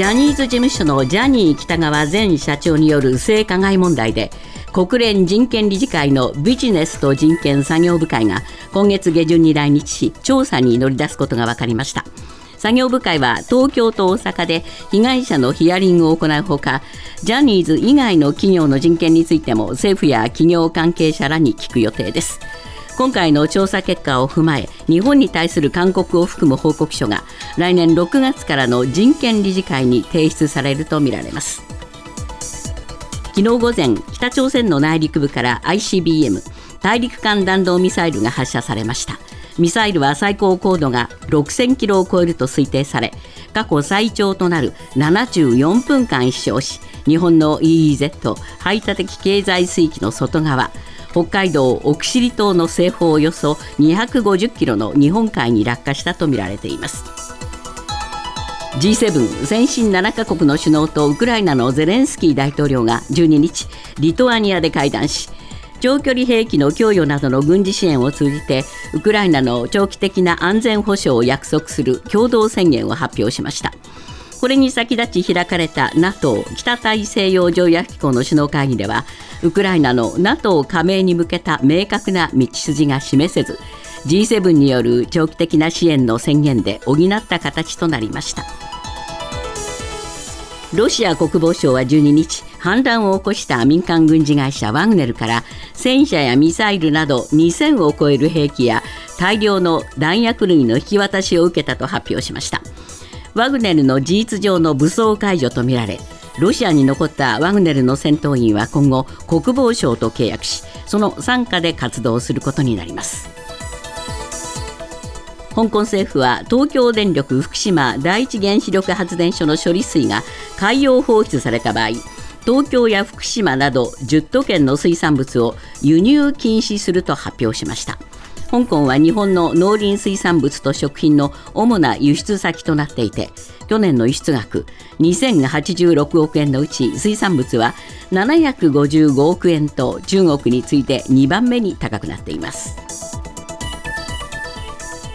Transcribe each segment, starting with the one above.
ジャニーズ事務所のジャニー喜多川前社長による性加害問題で国連人権理事会のビジネスと人権作業部会が今月下旬に来日し調査に乗り出すことが分かりました。作業部会は東京と大阪で被害者のヒアリングを行うほかジャニーズ以外の企業の人権についても政府や企業関係者らに聞く予定です今回の調査結果を踏まえ日本に対する勧告を含む報告書が来年6月からの人権理事会に提出されるとみられます。昨日午前北朝鮮の内陸部から ICBM 大陸間弾道ミサイルが発射されました。ミサイルは最高高度が6000キロを超えると推定され過去最長となる74分間飛翔し日本の EEZ 排他的経済水域の外側北海道奥尻島の西方およそ250キロの日本海に落下したとみられています。G7 先進7カ国の首脳とウクライナのゼレンスキー大統領が12日リトアニアで会談し長距離兵器の供与などの軍事支援を通じてウクライナの長期的な安全保障を約束する共同宣言を発表しました。これに先立ち開かれた NATO 北大西洋条約機構の首脳会議ではウクライナの NATO 加盟に向けた明確な道筋が示せず G7 による長期的な支援の宣言で補った形となりました。ロシア国防省は12日反乱を起こした民間軍事会社ワグネルから戦車やミサイルなど2000を超える兵器や大量の弾薬類の引き渡しを受けたと発表しました。ワグネルの事実上の武装解除とみられロシアに残ったワグネルの戦闘員は今後国防省と契約しその傘下で活動することになります。香港政府は東京電力福島第一原子力発電所の処理水が海洋放出された場合東京や福島など10都県の水産物を輸入禁止すると発表しました。香港は日本の農林水産物と食品の主な輸出先となっていて去年の輸出額2086億円のうち水産物は755億円と中国に次いて2番目に高くなっています。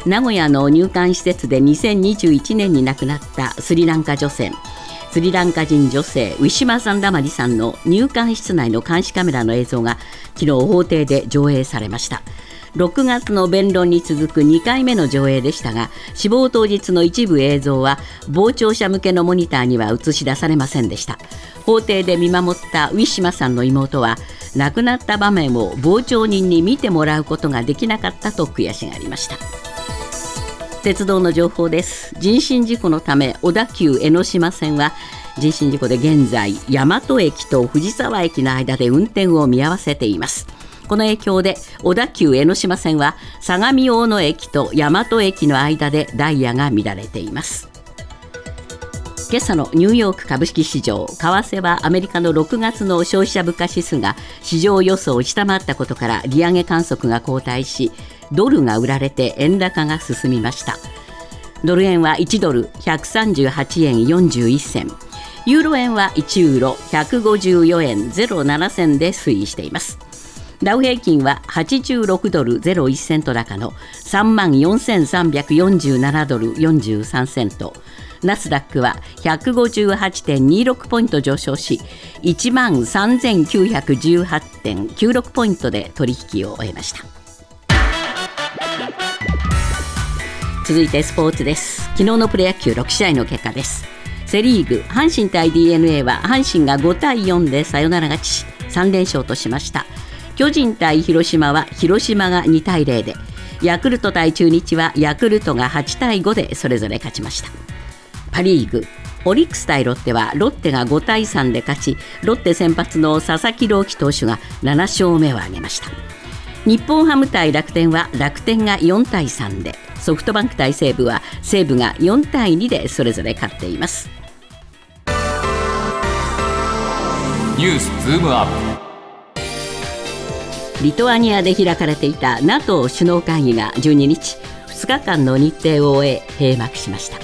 名古屋の入管施設で2021年に亡くなったスリランカ女性スリランカ人女性ウィシュマ・サンダマリさんの入管室内の監視カメラの映像が昨日法廷で上映されました。6月の弁論に続く2回目の上映でしたが死亡当日の一部映像は傍聴者向けのモニターには映し出されませんでした。法廷で見守ったウィシュマさんの妹は亡くなった場面を傍聴人に見てもらうことができなかったと悔しがりました。鉄道の情報です。人身事故のため小田急江ノ島線は人身事故で現在大和駅と藤沢駅の間で運転を見合わせています。この影響で小田急江ノ島線は相模大野駅と大和駅の間でダイヤが乱れています。今朝のニューヨーク株式市場為替はアメリカの6月の消費者物価指数が市場予想を下回ったことから利上げ観測が後退しドルが売られて円高が進みました。ドル円は1ドル138円41銭。ユーロ円は1ユーロ154円07銭で推移しています。ダウ平均は86ドル01セント高の3万4347ドル43セント。ナスダックは158.26ポイント上昇し1万3918.96ポイントで取引を終えました。続いてスポーツです。昨日のプロ野球6試合の結果です。セ・リーグ阪神対 d n a は阪神が5対4でサヨナラ勝ち。3連勝としました。巨人対広島は広島が2対0でヤクルト対中日はヤクルトが8対5でそれぞれ勝ちました。パ・リーグオリックス対ロッテはロッテが5対3で勝ちロッテ先発の佐々木朗希投手が7勝目を挙げました。日本ハム対楽天は楽天が4対3でソフトバンク対西武は西武が4対2でそれぞれ勝っています。ニュースズームアップ。リトアニアで開かれていた NATO 首脳会議が12日2日間の日程を終え閉幕しました。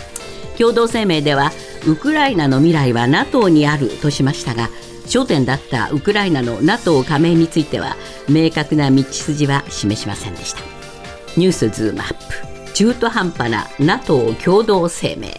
共同声明ではウクライナの未来は NATO にあるとしましたが焦点だったウクライナの NATO 加盟については明確な道筋は示しませんでした。ニュースズームアップ。中途半端な NATO 共同声明。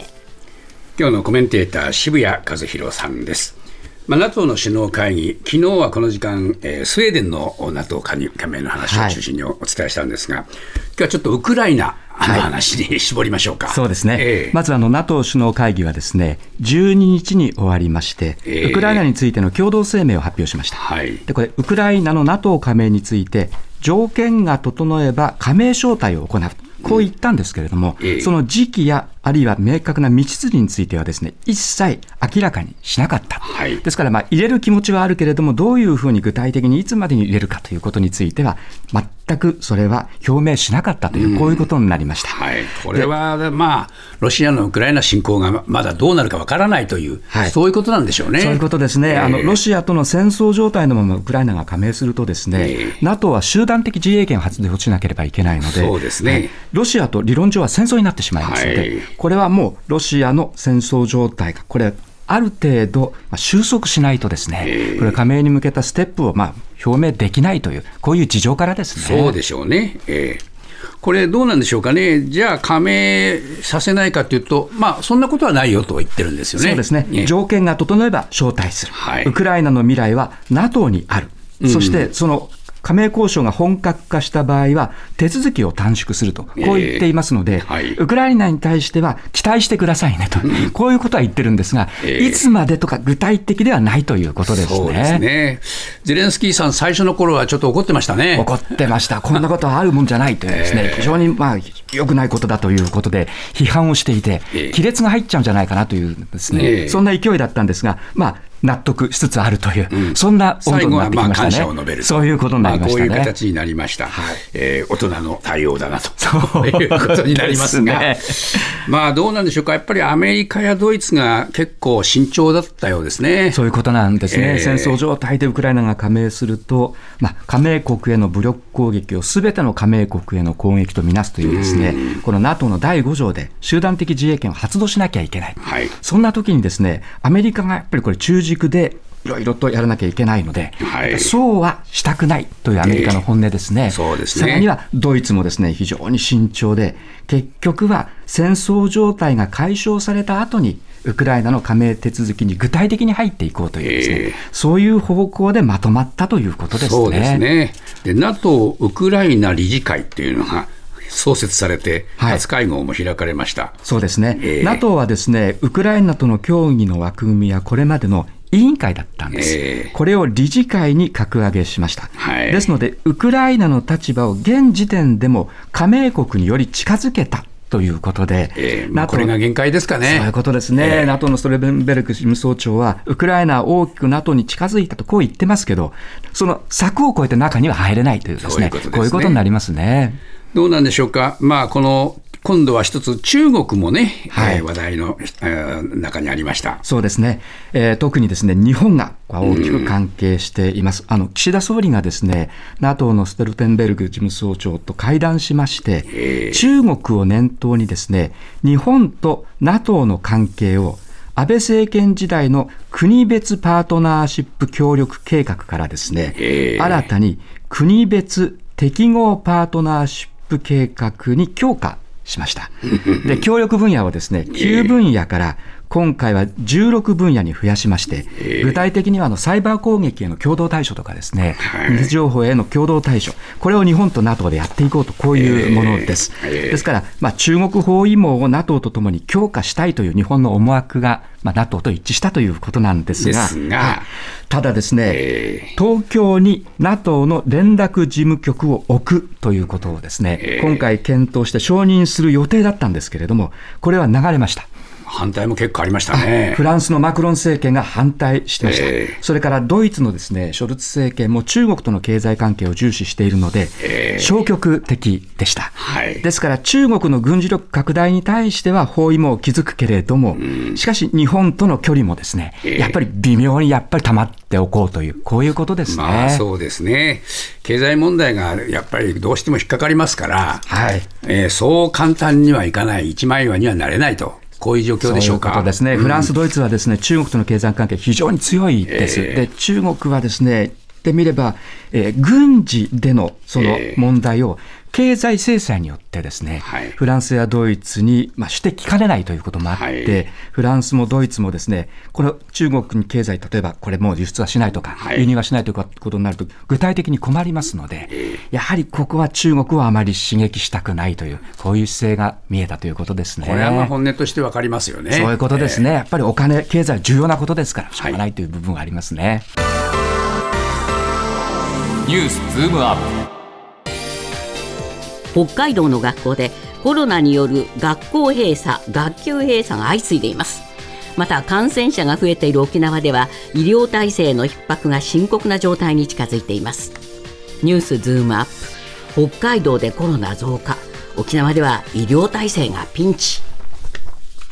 今日のコメンテーター渋谷和弘さんです。まあ、NATO の首脳会議、昨日はこの時間、えー、スウェーデンの NATO 加盟の話を中心にお伝えしたんですが、はい、今日はちょっとウクライナの話に絞りましょうか。そうですね。えー、まずあの NATO 首脳会議はですね、12日に終わりまして、えー、ウクライナについての共同声明を発表しました。はい、でこれウクライナの NATO 加盟について条件が整えば加盟招待を行う。こう言ったんですけれども、うん、その時期やあるいは明確な道筋についてはですね一切明らかにしなかった、はい、ですからまあ入れる気持ちはあるけれどもどういうふうに具体的にいつまでに入れるかということについては全くそれは表明しなかったという、こういうことになりました、はい、これはまあロシアのウクライナ侵攻がまだどうなるかわからないという、はい、そういうことなんでしょうね。そういうことですね、えー、あのロシアとの戦争状態のままウクライナが加盟するとですね、えー、NATO は集団的自衛権を発動しなければいけないのでそうですね、ロシアと理論上は戦争になってしまいますので、これはもうロシアの戦争状態が、これ、ある程度収束しないとですね、これ加盟に向けたステップをまあ表明できないという、こういう事情からですね。そうでしょうね。えーこれ、どうなんでしょうかね、じゃあ、加盟させないかというと、まあ、そんなことはないよと言ってるんですよね。そうですね、ね条件が整えば招待する、はい、ウクライナの未来は NATO にある、そしてその加盟交渉が本格化した場合は、手続きを短縮すると、こう言っていますので、えーはい、ウクライナに対しては期待してくださいねと、こういうことは言ってるんですが、えー、いつまでとか具体的ではないということですね。そうですね。ゼレンスキーさん、最初の頃はちょっと怒ってましたね。怒ってました、こんなことはあるもんじゃないというですね、えー、非常にまあ良くないことだということで、批判をしていて、亀裂が入っちゃうんじゃないかなというですね、そんな勢いだったんですが、まあ、納得しつつあるという、うん、そんな温度になってきましたね。最後はまあ感謝を述べるそういうことになりましたね。まあ、こういう形になりました。はい、えー、大人の対応だなとそういうことになりますが、ね、まあどうなんでしょうか、やっぱりアメリカやドイツが結構慎重だったようですね。そういうことなんですね。えー、戦争状態でウクライナが加盟すると、まあ、加盟国への武力攻撃をすべての加盟国への攻撃とみなすというですね、この NATO の第5条で集団的自衛権を発動しなきゃいけない。はい、そんな時にですね、アメリカがやっぱりこれ中軸でいろいろとやらなきゃいけないので、はい、そうはしたくないというアメリカの本音ですね、えー、そうですね。さらにはドイツもですね非常に慎重で、結局は戦争状態が解消された後に、ウクライナの加盟手続きに具体的に入っていこうというですね、えー、そういう方向でまとまったということですね。そうですね。で NATO ウクライナ理事会っていうのが創設されて、初会合も開かれました、はい、そうですね、えー、NATO はですねウクライナとの協議の枠組みやこれまでの委員会だったんです、えー、これを理事会に格上げしました、はい、ですので、ウクライナの立場を現時点でも加盟国により近づけた。ということで、えー、これが限界ですかね。そういうことですね、えー、NATO のストレベンベルク事務総長は、ウクライナは大きく NATO に近づいたとこう言ってますけど、その柵を越えて中には入れないというですね、こういうことになりますね。どうなんでしょうか、まあ、この今度は一つ、中国もね、はい、えー、話題の、えー、中にありました。そうですね、えー、特にですね日本が大きく関係しています、うん、あの岸田総理がですね NATO のステルテンベルグ事務総長と会談しまして、中国を念頭にですね日本と NATO の関係を安倍政権時代の国別パートナーシップ協力計画からですね、新たに国別適合パートナーシップ計画に強化しました。で、協力分野をですね、9分野から今回は16分野に増やしまして、具体的にはあのサイバー攻撃への共同対処とかですね、はい、情報への共同対処、これを日本と NATO でやっていこうと、こういうものです。ですから、まあ、中国包囲網を NATO とともに強化したいという日本の思惑が、まあ、NATO と一致したということなんですが、すが。ただですね、東京に NATO の連絡事務局を置くということをですね、今回検討して承認する予定だったんですけれども、これは流れました。反対も結構ありましたね。フランスのマクロン政権が反対してました。えー、それからドイツのですね、ショルツ政権も中国との経済関係を重視しているので、えー、消極的でした。はい、ですから中国の軍事力拡大に対しては包囲網を築くけれども、うん、しかし日本との距離もですね、えー、やっぱり微妙にやっぱり保っておこうという、こういうことですね。まあそうですね。経済問題がやっぱりどうしても引っかかりますから、はいえー、そう簡単にはいかない、一枚岩にはなれないと。こういう状況でしょうか。ううですね、フランス、ドイツはですね中国との経済関係、非常に強いです。えー、で中国はですねってみれば、えー軍事でのそのええ問題を経済制裁によってですね、はい。フランスやドイツに、まあ、してきかねないということもあって、はい。フランスもドイツもですね、この中国に経済、例えばこれもう輸出はしないとか、はい。輸入はしないということになると、具体的に困りますので、やはりここは中国をあまり刺激したくないという、こういう姿勢が見えたということですね。これはまあ本音としてわかりますよね。そういうことですね、やっぱりお金、経済、重要なことですから、しょうがないという部分はありますね。ニュースズームアップ。北海道の学校でコロナによる学校閉鎖学級閉鎖が相次いでいます。また感染者が増えている沖縄では医療体制の逼迫が深刻な状態に近づいています。ニュースズームアップ。北海道でコロナ増加。沖縄では医療体制がピンチ。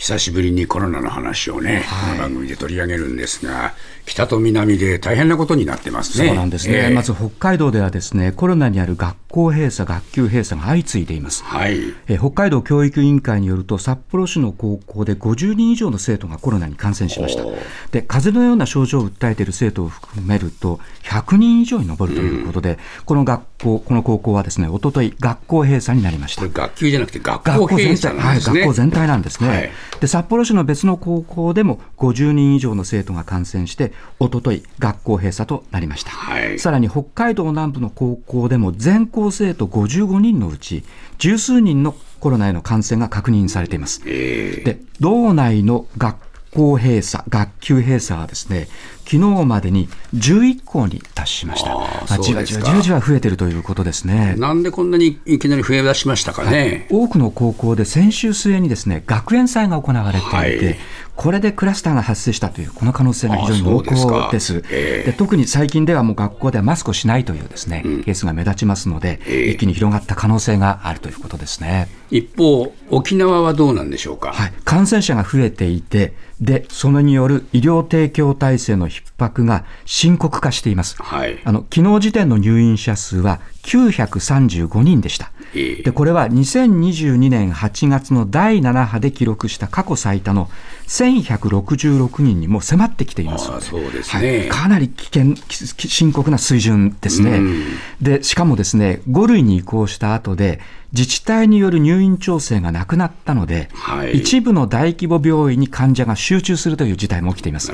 久しぶりにコロナの話をね、この番組で取り上げるんですが、北と南で大変なことになってますね。そうなんですね、ええ。まず北海道ではですねコロナにある学校閉鎖、学級閉鎖が相次いでいます。はい。えー北海道教育委員会によると札幌市の高校で50人以上の生徒がコロナに感染しました。おー。で風邪のような症状を訴えている生徒を含めると100人以上に上るということで、この学校この高校はですね一昨日学校閉鎖になりました。学級じゃなくて学校閉鎖なんですね。学校全体なんですね、はいで札幌市の別の高校でも50人以上の生徒が感染して一昨日学校閉鎖となりました、はい。さらに北海道南部の高校でも全校生徒55人のうち十数人のコロナへの感染が確認されています。ええ。で道内の学校閉鎖、学級閉鎖はですね、昨日までに11校に達しました。まあじわじわじわじわ増えてるということですね。なんでこんなにいきなり増え出しましたかね。多くの高校で先週末にですね学園祭が行われていて、はいこれでクラスターが発生したというこの可能性が非常に濃厚ですでええで特に最近ではもう学校ではマスクをしないというですね、ケースが目立ちますので、ええ一気に広がった可能性があるということですね。一方、沖縄はどうなんでしょうか。はい、感染者が増えていてでそれによる医療提供体制の逼迫が深刻化しています。はいあの昨日時点の入院者数は935人でした。ええでこれは2022年8月の第7波で記録した過去最多の1166人にも迫ってきています。ああそうですはね。い、かなり危険、き深刻な水準ですねうん。で、しかもですね、5類に移行した後で、自治体による入院調整がなくなったので、はい一部の大規模病院に患者が集中するという事態も起きています。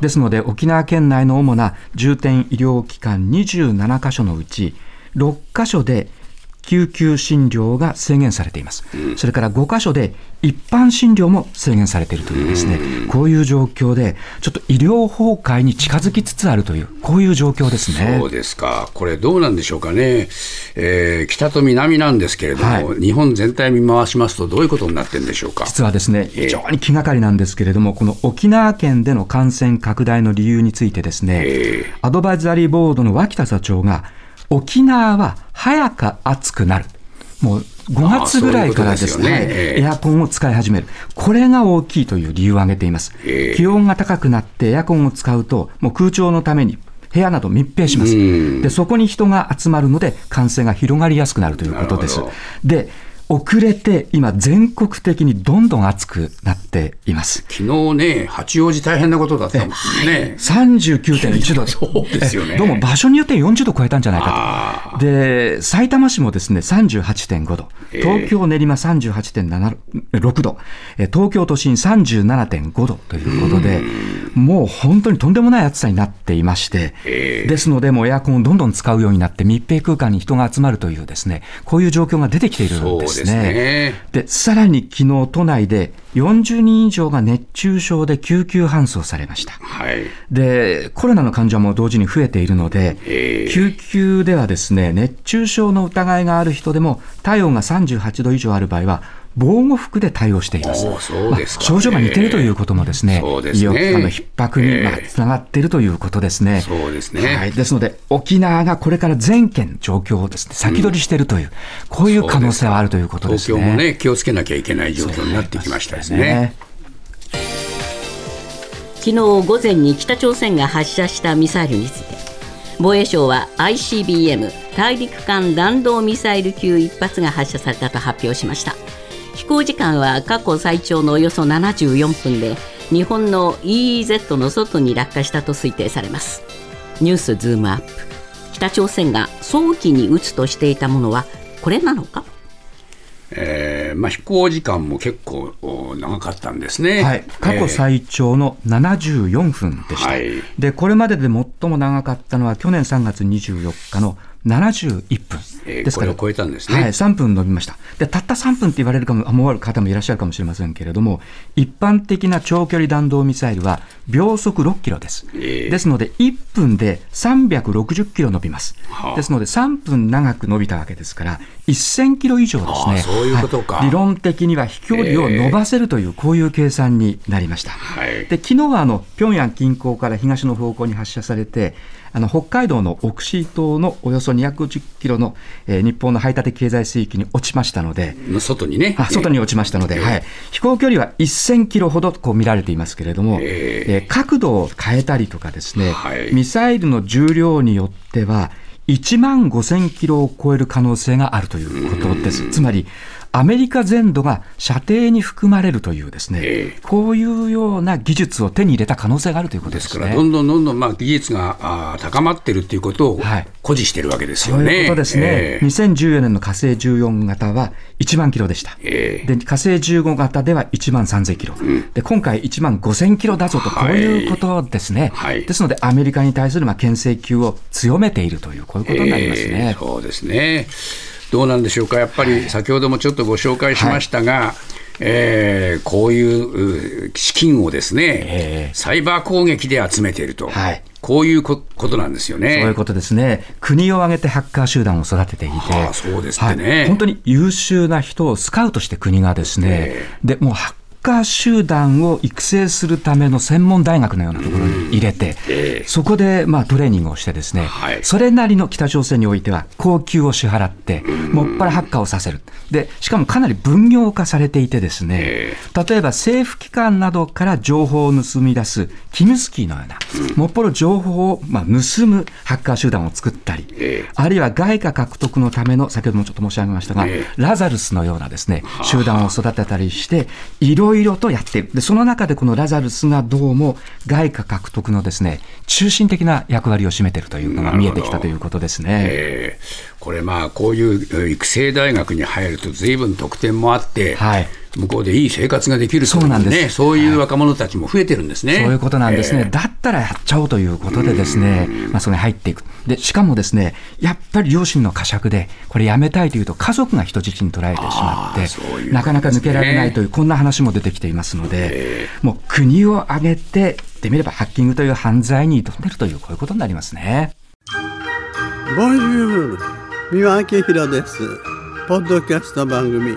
ですので、沖縄県内の主な重点医療機関27カ所のうち、6カ所で救急診療が制限されています。それから5カ所で一般診療も制限されているというですね、こういう状況で、ちょっと医療崩壊に近づきつつあるという、こういう状況ですね。そうですか、これ、どうなんでしょうかね、えー北と南なんですけれども、はい日本全体見回しますと、どういうことになってるんでしょうか。実はですね、ええ非常に気がかりなんですけれども、この沖縄県での感染拡大の理由についてですね、ええアドバイザリーボードの脇田座長が、沖縄は早く暑くなる。もう5月ぐらいからですねねええエアコンを使い始める。これが大きいという理由を挙げています。ええ気温が高くなってエアコンを使うと、もう空調のために部屋など密閉します。うんで、そこに人が集まるので感染が広がりやすくなるということです。で、遅れて今全国的にどんどん暑くなっています。昨日ね、八王子大変なことだったもんね。39.1度そうですよねえどうも場所によって40度超えたんじゃないかあと。で、埼玉市もですね、38.5度。ええ東京練馬38.6度。え東京都心37.5度ということで、もう本当にとんでもない暑さになっていまして、ええですので、もうエアコンをどんどん使うようになって密閉空間に人が集まるというですね、こういう状況が出てきているんですね。ね。で、さらに昨日都内で40人以上が熱中症で救急搬送されました。はい。で、コロナの患者も同時に増えているので、ええ救急ではですね、熱中症の疑いがある人でも、体温が38度以上ある場合は、防護服で対応しています。おーそうですかまあ症状が似ているということもですね、そうですね医療機関の逼迫にまあええつながっているということですね。そうですねはい。ですので、沖縄がこれから全県状況をですね、先取りしているという、こういう可能性はあるということですね。東京もね、気をつけなきゃいけない状況になってきましたですね。昨日午前に北朝鮮が発射したミサイルについて防衛省は ICBM 大陸間弾道ミサイル級1発が発射されたと発表しました飛行時間は過去最長のおよそ74分で日本の EEZ の外に落下したと推定されます。ニュースズームアップ。北朝鮮が早期に撃つとしていたものはこれなのか？えーまあ、飛行時間も結構長かったんですね、はい、過去最長の74分でした、えーはい、でこれまでで最も長かったのは去年3月24日の71分。ですから、超えたんですね。はい、3分伸びました。で、たった3分って言われるかも、思われる方もいらっしゃるかもしれませんけれども、一般的な長距離弾道ミサイルは秒速6キロです。えー、ですので、1分で360キロ伸びます。はあ、ですので、3分長く伸びたわけですから、1000キロ以上ですね。そういうことか、はい、理論的には飛距離を伸ばせるという、こういう計算になりました。はい、で、昨日はあの、平壌近郊から東の方向に発射されて、あの北海道の奥シー島のおよそ210キロの、えー、日本の排他的経済水域に落ちましたので、外にね、あ外に落ちましたので、えー、はい、飛行距離は1000キロほどこう見られていますけれども、えー、えー、角度を変えたりとかですね、はい、ミサイルの重量によっては、1万5000キロを超える可能性があるということです。つまりアメリカ全土が射程に含まれるというですね、えー、こういうような技術を手に入れた可能性があるということです、ね、から、どんどんどんどんまあ技術があ高まっているということを誇示しているわけですよね。そういうことですね。えー、2014年の火星14型は1万キロでした。えー、で火星15型では1万3000キロ、うん、で今回1万5000キロだぞと、こういうことですね。はい、ですので、アメリカに対するまあ牽制球を強めているという、こういうことになりますね。えー、そうですね。どうなんでしょうか、やっぱり先ほどもちょっとご紹介しましたが、はい。えー、こういう資金をですね、えー、サイバー攻撃で集めていると、はい、こういうことなんですよね。そういうことですね。国を挙げてハッカー集団を育てていて、はあ、そうですね、はい、本当に優秀な人をスカウトして国がですね、えー、でもうハッカー集団を育成するための専門大学のようなところに入れて、えー、そこでまあトレーニングをしてですね、はい、それなりの北朝鮮においては高給を支払って、もっぱらハッカーをさせる。で、しかもかなり分業化されていてですね、えー、例えば政府機関などから情報を盗み出すキムスキーのような、もっぱら情報をまあ盗むハッカー集団を作ったり、えー、あるいは外貨獲得のための、先ほどもちょっと申し上げましたが、ラザルスのようなですね、集団を育てたりして、いろいろとやっている。で、その中でこのラザルスがどうも外貨獲得のですね、中心的な役割を占めているというのが見えてきたということですね。えー、これまあ、こういう育成大学に入ると随分得点もあって、はい、向こうでいい生活ができるそうなんです、ね、そういう若者たちも増えてるんですね、はい、そういうことなんですね、えー、だったらやっちゃおうということで、ですね、まあ、それに入っていく。で、しかもですねやっぱり両親の呵責で、これやめたいというと、家族が人質に捉えてしまって、ううね、なかなか抜けられないという、こんな話も出てきていますので、えー、もう国を挙げて、ってみればハッキングという犯罪に挑んでるという、こういうことになりますね。ボンジュール三輪明宏です。ポッドキャスト番組